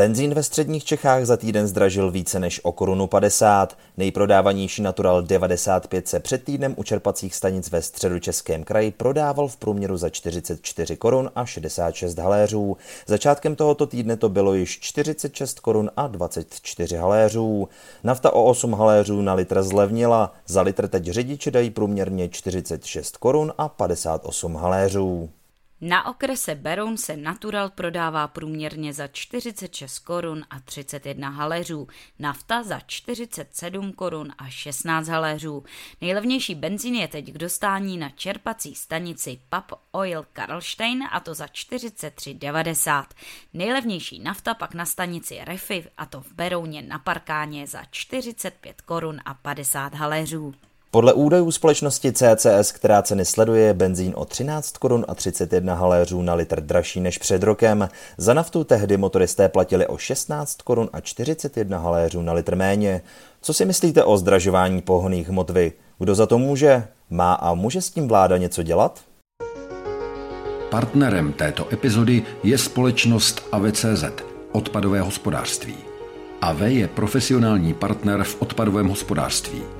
Benzín ve středních Čechách za týden zdražil více než o korunu 50. Nejprodávanější Natural 95 se před týdnem u čerpacích stanic ve středočeském kraji prodával v průměru za 44 korun a 66 haléřů. Začátkem tohoto týdne to bylo již 46 korun a 24 haléřů. Nafta o 8 haléřů na litr zlevnila. Za litr teď řidiči dají průměrně 46 korun a 58 haléřů. Na okrese Beroun se Natural prodává průměrně za 46 korun a 31 haléřů, nafta za 47 korun a 16 haléřů. Nejlevnější benzín je teď k dostání na čerpací stanici Pub Oil Karlstein a to za 43,90. Nejlevnější nafta pak na stanici Refi a to v Berouně na Parkáně za 45 korun a 50 haléřů. Podle údajů společnosti CCS, která ceny sleduje, je benzín o 13 korun a 31 haléřů na litr dražší než před rokem. Za naftu tehdy motoristé platili o 16 korun a 41 haléřů na litr méně. Co si myslíte o zdražování pohonných hmot vy? Kdo za to může? Má a může s tím vláda něco dělat? Partnerem této epizody je společnost AVCZ, odpadové hospodářství. AV je profesionální partner v odpadovém hospodářství.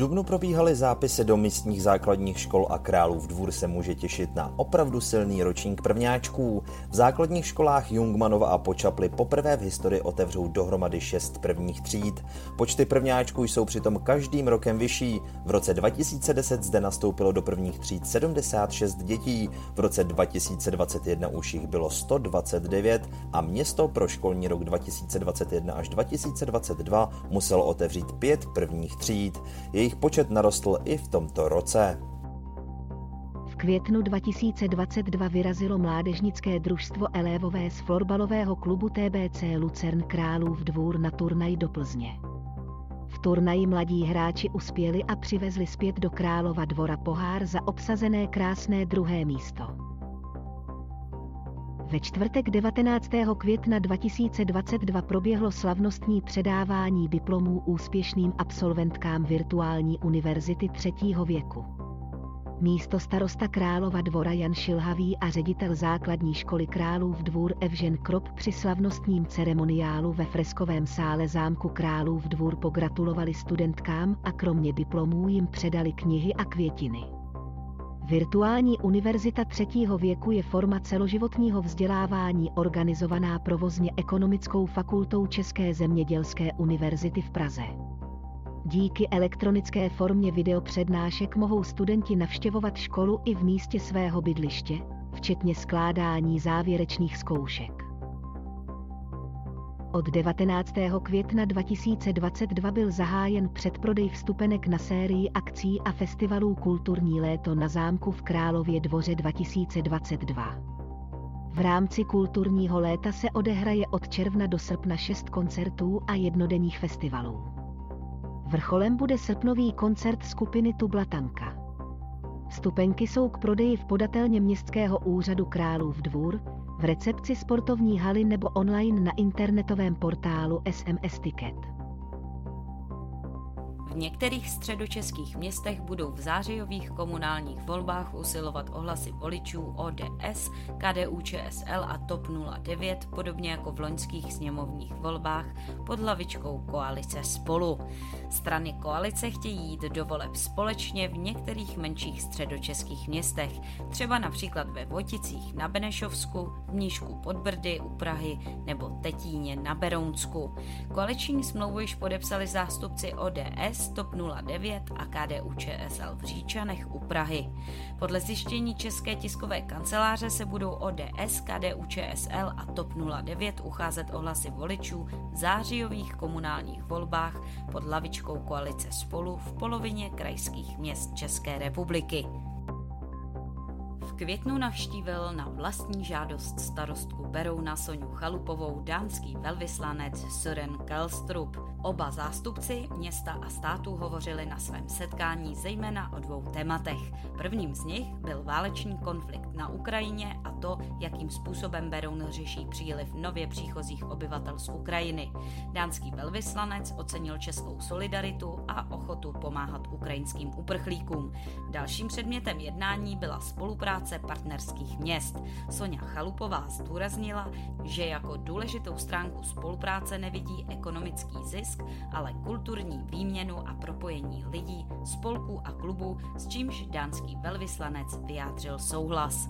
Dubnu probíhaly zápisy do místních základních škol a Králův dvůr se může těšit na opravdu silný ročník prvňáčků. V základních školách Jungmanova a Počaply poprvé v historii otevřou dohromady šest prvních tříd. Počty prvňáčků jsou přitom každým rokem vyšší. V roce 2010 zde nastoupilo do prvních tříd 76 dětí, v roce 2021 už jich bylo 129 a město pro školní rok 2021 až 2022 muselo otevřít pět prvních tříd. Jejich jejich počet narostl i v tomto roce. V květnu 2022 vyrazilo mládežnické družstvo Elévové z florbalového klubu TBC Lucern Králův dvůr na turnaj do Plzně. V turnaji mladí hráči uspěli a přivezli zpět do Králova dvora pohár za obsazené krásné druhé místo. Ve čtvrtek 19. května 2022 proběhlo slavnostní předávání diplomů úspěšným absolventkám virtuální univerzity třetího věku. Místo starosta Králova dvora Jan Šilhavý a ředitel základní školy Králův dvůr Evžen Krop při slavnostním ceremoniálu ve freskovém sále zámku Králův dvůr pogratulovali studentkám a kromě diplomů jim předali knihy a květiny. Virtuální univerzita třetího věku je forma celoživotního vzdělávání organizovaná provozně ekonomickou fakultou České zemědělské univerzity v Praze. Díky elektronické formě videopřednášek mohou studenti navštěvovat školu i v místě svého bydliště, včetně skládání závěrečných zkoušek. Od 19. května 2022 byl zahájen předprodej vstupenek na sérii akcí a festivalů Kulturní léto na zámku v Králově dvoře 2022. V rámci kulturního léta se odehraje od června do srpna šest koncertů a jednodenních festivalů. Vrcholem bude srpnový koncert skupiny Tublatanka. Vstupenky jsou k prodeji v podatelně městského úřadu Králův dvůr, v recepci sportovní haly nebo online na internetovém portálu SMS Ticket. V některých středočeských městech budou v zářijových komunálních volbách usilovat ohlasy voličů ODS, KDU ČSL a TOP 09, podobně jako v loňských sněmovních volbách pod hlavičkou koalice Spolu. Strany koalice chtějí jít do voleb společně v některých menších středočeských městech, třeba například ve Voticích na Benešovsku, v Mníšku pod Brdy u Prahy nebo Tetíně na Berounsku. Koaliční smlouvu již podepsali zástupci ODS, TOP 09 a KDU ČSL v Říčanech u Prahy. Podle zjištění České tiskové kanceláře se budou ODS, KDU ČSL a TOP 09 ucházet o hlasy voličů v zářijových komunálních volbách pod lavičkou koalice Spolu v polovině krajských měst České republiky květnu navštívil na vlastní žádost starostku Berouna Soňu Chalupovou dánský velvyslanec Søren Kelstrup. Oba zástupci města a státu hovořili na svém setkání zejména o dvou tématech. Prvním z nich byl válečný konflikt na Ukrajině a to, jakým způsobem Beroun řeší příliv nově příchozích obyvatel z Ukrajiny. Dánský velvyslanec ocenil českou solidaritu a ochotu pomáhat ukrajinským uprchlíkům. Dalším předmětem jednání byla spolupráce partnerských měst. Sonja Chalupová zdůraznila, že jako důležitou stránku spolupráce nevidí ekonomický zisk, ale kulturní výměnu a propojení lidí, spolků a klubů, s čímž dánský velvyslanec vyjádřil souhlas.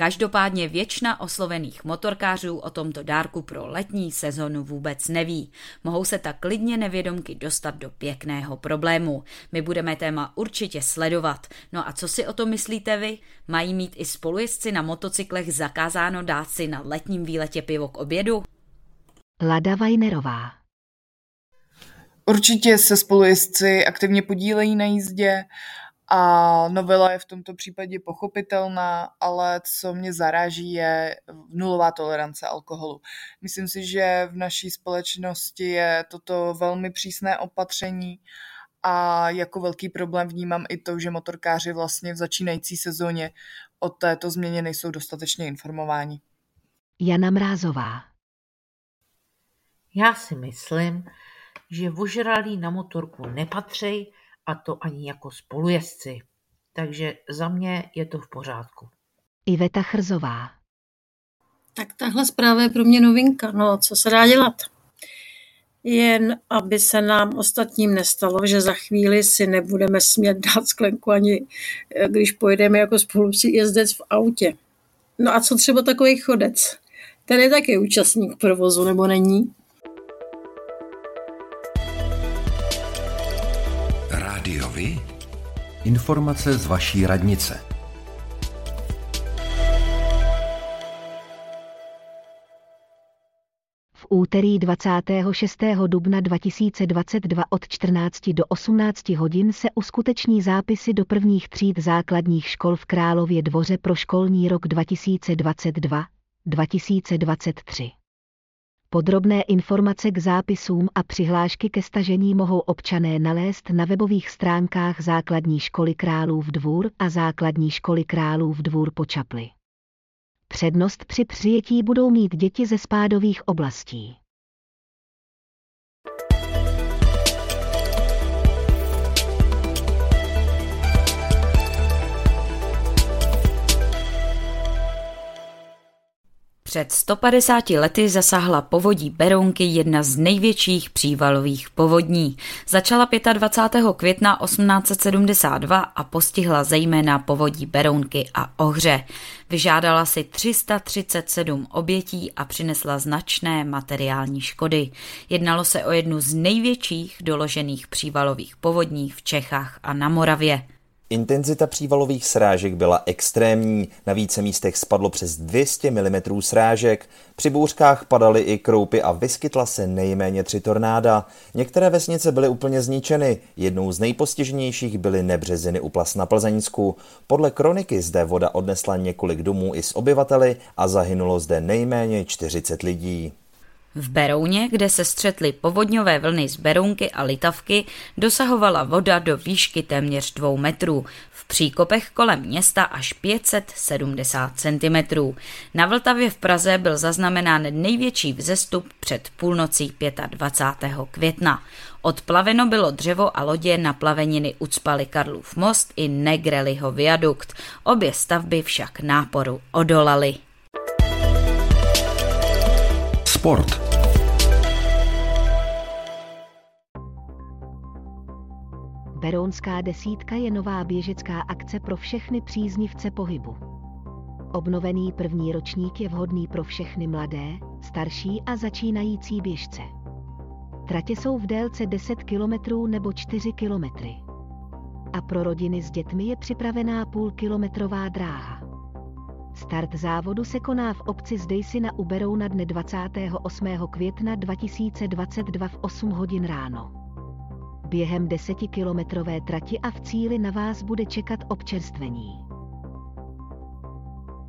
Každopádně většina oslovených motorkářů o tomto dárku pro letní sezonu vůbec neví. Mohou se tak klidně nevědomky dostat do pěkného problému. My budeme téma určitě sledovat. No a co si o to myslíte vy? Mají mít i spolujezdci na motocyklech zakázáno dát si na letním výletě pivo k obědu? Lada Vajnerová Určitě se spolujezdci aktivně podílejí na jízdě a novela je v tomto případě pochopitelná, ale co mě zaráží je nulová tolerance alkoholu. Myslím si, že v naší společnosti je toto velmi přísné opatření a jako velký problém vnímám i to, že motorkáři vlastně v začínající sezóně o této změně nejsou dostatečně informováni. Jana Mrázová Já si myslím, že vožralí na motorku nepatří a to ani jako spolujezdci. Takže za mě je to v pořádku. Iveta Chrzová. Tak tahle zpráva je pro mě novinka. No, co se dá dělat? Jen aby se nám ostatním nestalo, že za chvíli si nebudeme smět dát sklenku ani eh, když pojedeme jako spolu si jezdec v autě. No a co třeba takový chodec? Ten je taky účastník provozu, nebo není? Rádiovi? Informace z vaší radnice. V úterý 26. dubna 2022 od 14 do 18 hodin se uskuteční zápisy do prvních tříd základních škol v Králově dvoře pro školní rok 2022-2023. Podrobné informace k zápisům a přihlášky ke stažení mohou občané nalézt na webových stránkách Základní školy Králův dvůr a Základní školy Králův dvůr po Čapli. Přednost při přijetí budou mít děti ze spádových oblastí. Před 150 lety zasáhla povodí Berounky jedna z největších přívalových povodní. Začala 25. května 1872 a postihla zejména povodí Berounky a Ohře. Vyžádala si 337 obětí a přinesla značné materiální škody. Jednalo se o jednu z největších doložených přívalových povodní v Čechách a na Moravě. Intenzita přívalových srážek byla extrémní, na více místech spadlo přes 200 mm srážek, při bouřkách padaly i kroupy a vyskytla se nejméně tři tornáda. Některé vesnice byly úplně zničeny, jednou z nejpostiženějších byly Nebřeziny u Plas na Plzeňsku. Podle kroniky zde voda odnesla několik domů i s obyvateli a zahynulo zde nejméně 40 lidí. V Berouně, kde se střetly povodňové vlny z Berounky a Litavky, dosahovala voda do výšky téměř dvou metrů, v příkopech kolem města až 570 cm. Na Vltavě v Praze byl zaznamenán největší vzestup před půlnocí 25. května. Odplaveno bylo dřevo a lodě na plaveniny ucpaly Karlův most i Negreliho viadukt. Obě stavby však náporu odolaly. Sport. Berounská desítka je nová běžecká akce pro všechny příznivce pohybu. Obnovený první ročník je vhodný pro všechny mladé, starší a začínající běžce. Tratě jsou v délce 10 km nebo 4 km. A pro rodiny s dětmi je připravená půlkilometrová dráha. Start závodu se koná v obci Zdejsina u Berouna dne 28. května 2022 v 8 hodin ráno. Během desetikilometrové trati a v cíli na vás bude čekat občerstvení.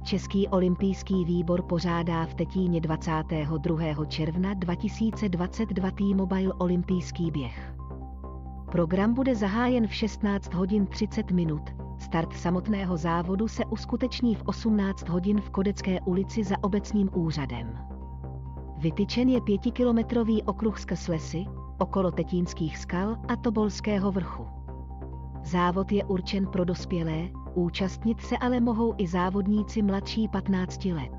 Český olympijský výbor pořádá v Tetíně 22. června 2022 T-Mobile olympijský běh. Program bude zahájen v 16 hodin 30 minut. Start samotného závodu se uskuteční v 18 hodin v Kodecké ulici za obecním úřadem. Vytyčen je pětikilometrový okruh skrz lesy, okolo Tetínských skal a Tobolského vrchu. Závod je určen pro dospělé, účastnit se ale mohou i závodníci mladší 15 let.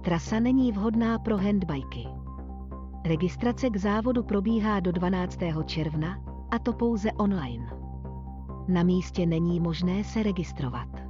Trasa není vhodná pro handbajky. Registrace k závodu probíhá do 12. června, a to pouze online. Na místě není možné se registrovat.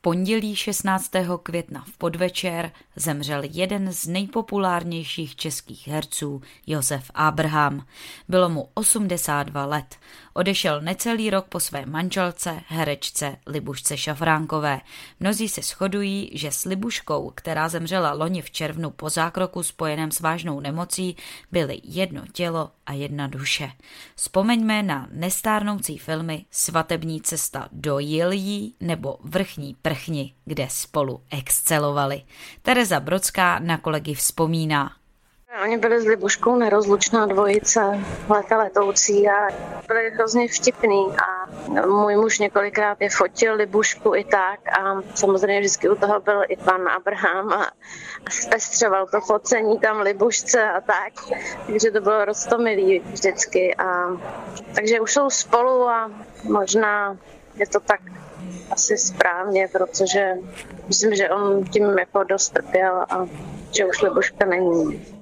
Pondělí 16. května v podvečer zemřel jeden z nejpopulárnějších českých herců, Josef Abraham. Bylo mu 82 let. Odešel necelý rok po své manželce, herečce Libušce Šafránkové. Mnozí se shodují, že s Libuškou, která zemřela loni v červnu po zákroku spojeném s vážnou nemocí, byly jedno tělo a jedna duše. Vzpomeňme na nestárnoucí filmy Svatební cesta do Jiljí nebo Vrchní prchni, kde spolu excelovali. Tereza Brodská na kolegy vzpomíná. Oni byli s Libuškou nerozlučná dvojice, leta letoucí a byli hrozně vtipný a můj muž několikrát je fotil Libušku i tak a samozřejmě vždycky u toho byl i pan Abraham a zpestřoval to focení tam Libušce a tak, takže to bylo roztomilý vždycky a takže už jsou spolu a možná je to tak asi správně, protože myslím, že on tím jako dost trpěl a že už Libuška není.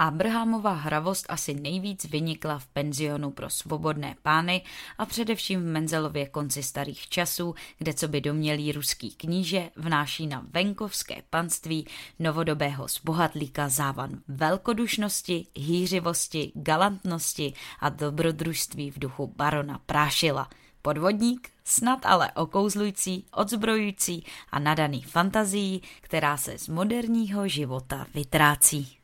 Abrahamova hravost asi nejvíc vynikla v penzionu pro svobodné pány a především v Menzelově konci starých časů, kde co by domělý ruský kníže vnáší na venkovské panství novodobého zbohatlíka závan velkodušnosti, hýřivosti, galantnosti a dobrodružství v duchu barona Prášila. Podvodník, snad ale okouzlující, odzbrojující a nadaný fantazií, která se z moderního života vytrácí.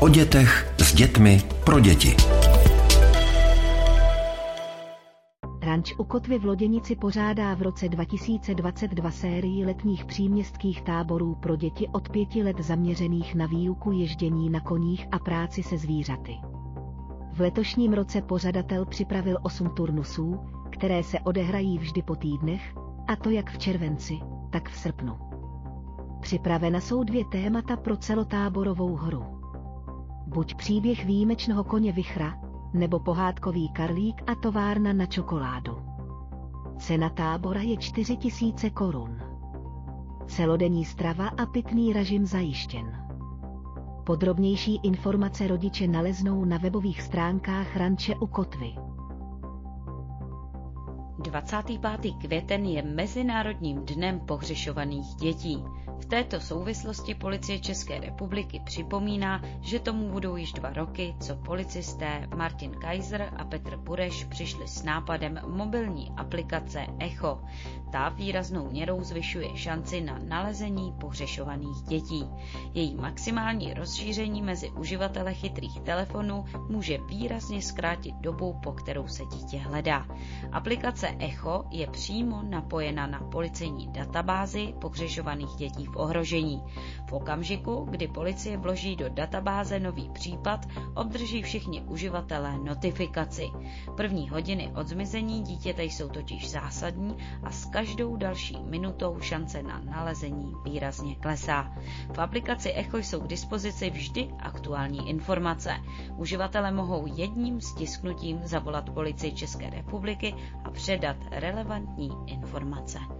O dětech s dětmi pro děti. Ranč u Kotvy v Loděnici pořádá v roce 2022 sérii letních příměstských táborů pro děti od pěti let zaměřených na výuku ježdění na koních a práci se zvířaty. V letošním roce pořadatel připravil osm turnusů, které se odehrají vždy po týdnech, a to jak v červenci, tak v srpnu. Připravena jsou dvě témata pro celotáborovou hru. Buď příběh výjimečného koně Vichra, nebo pohádkový karlík a továrna na čokoládu. Cena tábora je 4000 korun. Celodenní strava a pitný režim zajištěn. Podrobnější informace rodiče naleznou na webových stránkách Ranče u Kotvy. 25. květen je Mezinárodním dnem pohřešovaných dětí. V této souvislosti policie České republiky připomíná, že tomu budou již dva roky, co policisté Martin Kaiser a Petr Bureš přišli s nápadem mobilní aplikace Echo. Ta výraznou měrou zvyšuje šanci na nalezení pohřešovaných dětí. Její maximální rozšíření mezi uživatele chytrých telefonů může výrazně zkrátit dobu, po kterou se dítě hledá. Aplikace Echo je přímo napojena na policejní databázi pohřešovaných dětí v ohrožení. V okamžiku, kdy policie vloží do databáze nový případ, obdrží všichni uživatelé notifikaci. První hodiny od zmizení dítěte jsou totiž zásadní a s každou další minutou šance na nalezení výrazně klesá. V aplikaci Echo jsou k dispozici vždy aktuální informace. Uživatelé mohou jedním stisknutím zavolat policii České republiky a předat relevantní informace.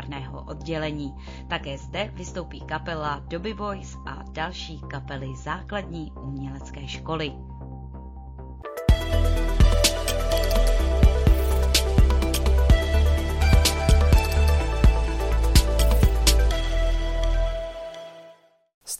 výtvarného oddělení. Také zde vystoupí kapela Dobby Boys a další kapely základní umělecké školy.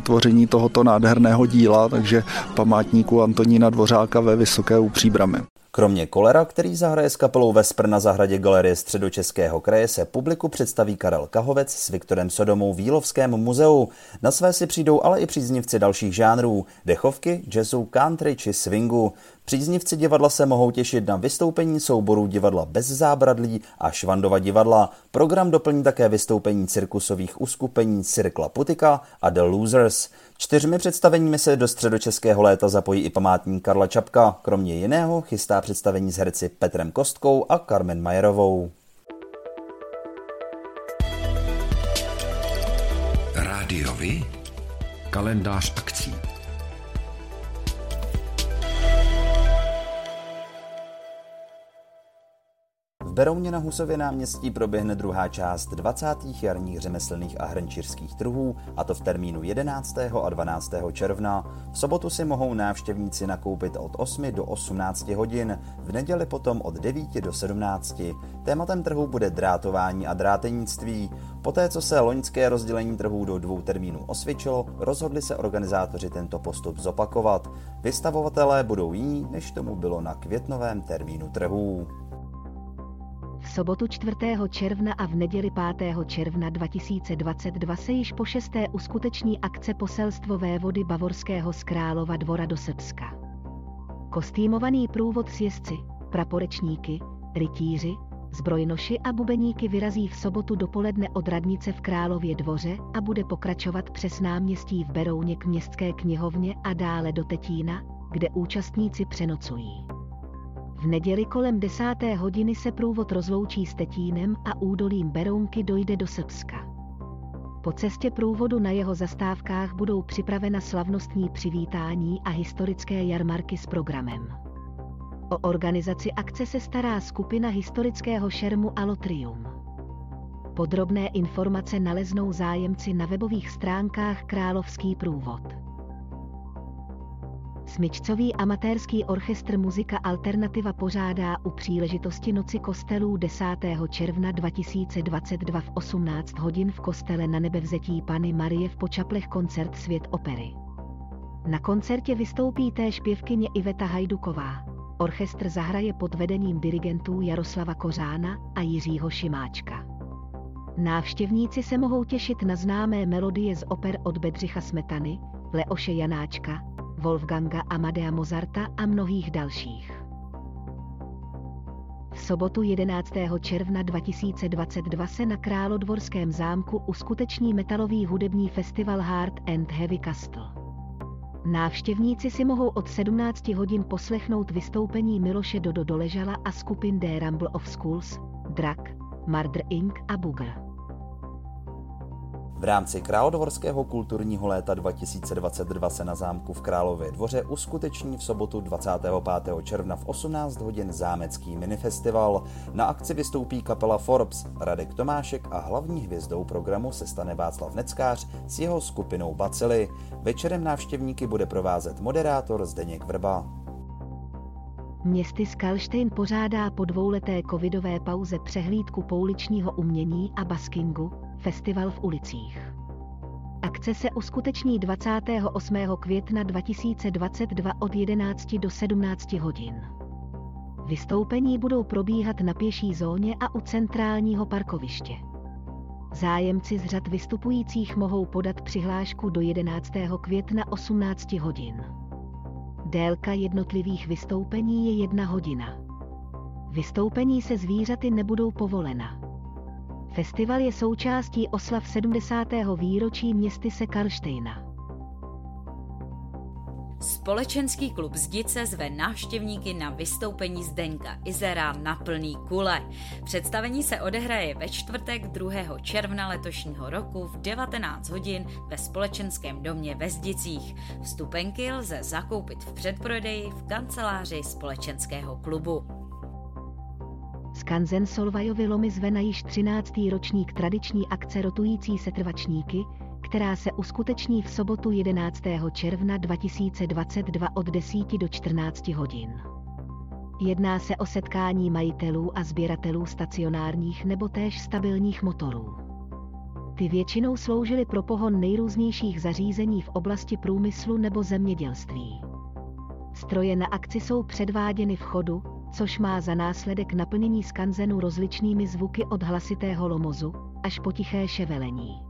vytvoření tohoto nádherného díla, takže památníku Antonína Dvořáka ve Vysoké u Příbramy. Kromě Kolera, který zahraje s kapelou Vespr na zahradě Galerie středočeského kraje, se publiku představí Karel Kahovec s Viktorem Sodomou v Jílovském muzeu. Na své si přijdou ale i příznivci dalších žánrů, dechovky, jazzu, country či swingu. Příznivci divadla se mohou těšit na vystoupení souborů divadla bez zábradlí a Švandova divadla. Program doplní také vystoupení cirkusových uskupení Cirkla Putika a The Losers. Čtyřmi představeními se do středočeského léta zapojí i památník Karla Čapka. Kromě jiného chystá představení s herci Petrem Kostkou a Carmen Majerovou. Rádiovi? Kalendář akcí. Berouně na Husově náměstí proběhne druhá část 20. jarních řemeslných a hrnčířských trhů, a to v termínu 11. a 12. června. V sobotu si mohou návštěvníci nakoupit od 8 do 18 hodin, v neděli potom od 9 do 17. Tématem trhu bude drátování a drátenictví. Poté, co se loňské rozdělení trhů do dvou termínů osvědčilo, rozhodli se organizátoři tento postup zopakovat. Vystavovatelé budou jiní, než tomu bylo na květnovém termínu trhů. Sobotu 4. června a v neděli 5. června 2022 se již po šesté uskuteční akce poselstvo vévody Bavorského z Králova dvora do Srbska. Kostýmovaný průvod s jezdci, praporečníky, rytíři, zbrojnoši a bubeníky vyrazí v sobotu dopoledne od radnice v Králově dvoře a bude pokračovat přes náměstí v Berouně k městské knihovně a dále do Tetína, kde účastníci přenocují. V neděli kolem desáté hodiny se průvod rozloučí s Tetínem a údolím Berounky dojde do Srbska. Po cestě průvodu na jeho zastávkách budou připravena slavnostní přivítání a historické jarmarky s programem. O organizaci akce se stará skupina historického šermu Alotrium. Podrobné informace naleznou zájemci na webových stránkách Královský průvod. Smyčcový amatérský orchestr Muzika Alternativa pořádá u příležitosti Noci kostelů 10. června 2022 v 18 hodin v kostele na nebevzetí Pany Marie v Počaplech koncert Svět opery. Na koncertě vystoupí též pěvkyně Iveta Hajduková. Orchestr zahraje pod vedením dirigentů Jaroslava Kořána a Jiřího Šimáčka. Návštěvníci se mohou těšit na známé melodie z oper od Bedřicha Smetany, Leoše Janáčka, Wolfganga Amadea Mozarta a mnohých dalších. V sobotu 11. června 2022 se na Králodvorském zámku uskuteční metalový hudební festival Hard and Heavy Castle. Návštěvníci si mohou od 17 hodin poslechnout vystoupení Miloše Dodo Doležala a skupin The Rumble of Schools, Drak, Mardr Inc. a Booger. V rámci Královorského kulturního léta 2022 se na zámku v Králově dvoře uskuteční v sobotu 25. června v 18 hodin zámecký minifestival. Na akci vystoupí kapela Forbes, Radek Tomášek a hlavní hvězdou programu se stane Václav Neckář s jeho skupinou Bacily. Večerem návštěvníky bude provázet moderátor Zdeněk Vrba. Městy Skalštejn pořádá po dvouleté covidové pauze přehlídku pouličního umění a baskingu, Festival v ulicích. Akce se uskuteční 28. května 2022 od 11 do 17 hodin. Vystoupení budou probíhat na pěší zóně a u centrálního parkoviště. Zájemci z řad vystupujících mohou podat přihlášku do 11. května 18 hodin. Délka jednotlivých vystoupení je jedna hodina. Vystoupení se zvířaty nebudou povolena. Festival je součástí oslav 70. výročí městyse Karlštejna. Společenský klub Zdice zve návštěvníky na vystoupení Zdenka Izera na plný kule. Představení se odehraje ve čtvrtek 2. června letošního roku v 19 hodin ve společenském domě ve Zdicích. Vstupenky lze zakoupit v předprodeji v kanceláři společenského klubu. Skanzen Solvajovi lomy zve na již 13. ročník tradiční akce rotující setrvačníky, která se uskuteční v sobotu 11. června 2022 od 10 do 14 hodin. Jedná se o setkání majitelů a sběratelů stacionárních nebo též stabilních motorů. Ty většinou sloužily pro pohon nejrůznějších zařízení v oblasti průmyslu nebo zemědělství. Stroje na akci jsou předváděny v chodu, což má za následek naplnění skanzenu rozličnými zvuky od hlasitého lomozu až po tiché ševelení.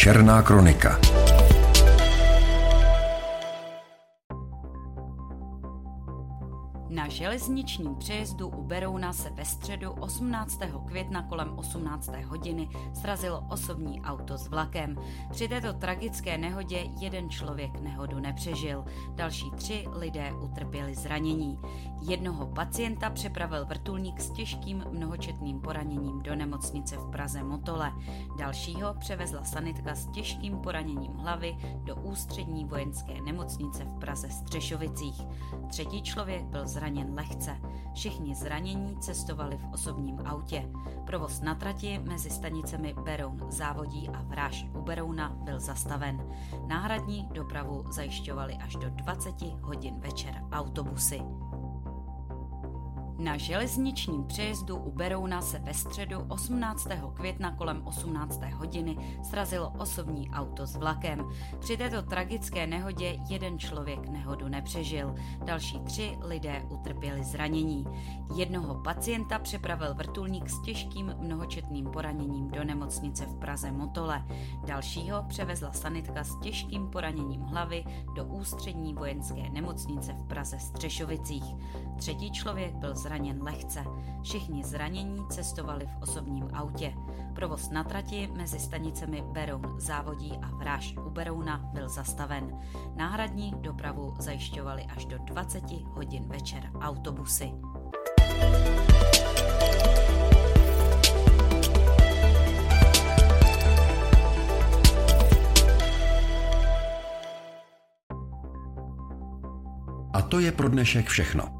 Černá kronika železničním přejezdu u Berouna se ve středu 18. května kolem 18. hodiny srazilo osobní auto s vlakem. Při této tragické nehodě jeden člověk nehodu nepřežil, další tři lidé utrpěli zranění. Jednoho pacienta přepravil vrtulník s těžkým mnohočetným poraněním do nemocnice v Praze Motole. Dalšího převezla sanitka s těžkým poraněním hlavy do ústřední vojenské nemocnice v Praze Střešovicích. Třetí člověk byl zraněn lehce. Všichni zranění cestovali v osobním autě. Provoz na trati mezi stanicemi Beroun závodí a Vráž u Berouna byl zastaven. Náhradní dopravu zajišťovali až do 20 hodin večer autobusy. Na železničním přejezdu u Berouna se ve středu 18. května kolem 18. hodiny srazilo osobní auto s vlakem. Při této tragické nehodě jeden člověk nehodu nepřežil, další tři lidé utrpěli zranění. Jednoho pacienta přepravil vrtulník s těžkým mnohočetným poraněním do nemocnice v Praze Motole. Dalšího převezla sanitka s těžkým poraněním hlavy do ústřední vojenské nemocnice v Praze Střešovicích. Třetí člověk byl zraněn zraněn lehce. Všichni zranění cestovali v osobním autě. Provoz na trati mezi stanicemi Beroun závodí a Vráž u Berouna byl zastaven. Náhradní dopravu zajišťovali až do 20 hodin večer autobusy. A to je pro dnešek všechno.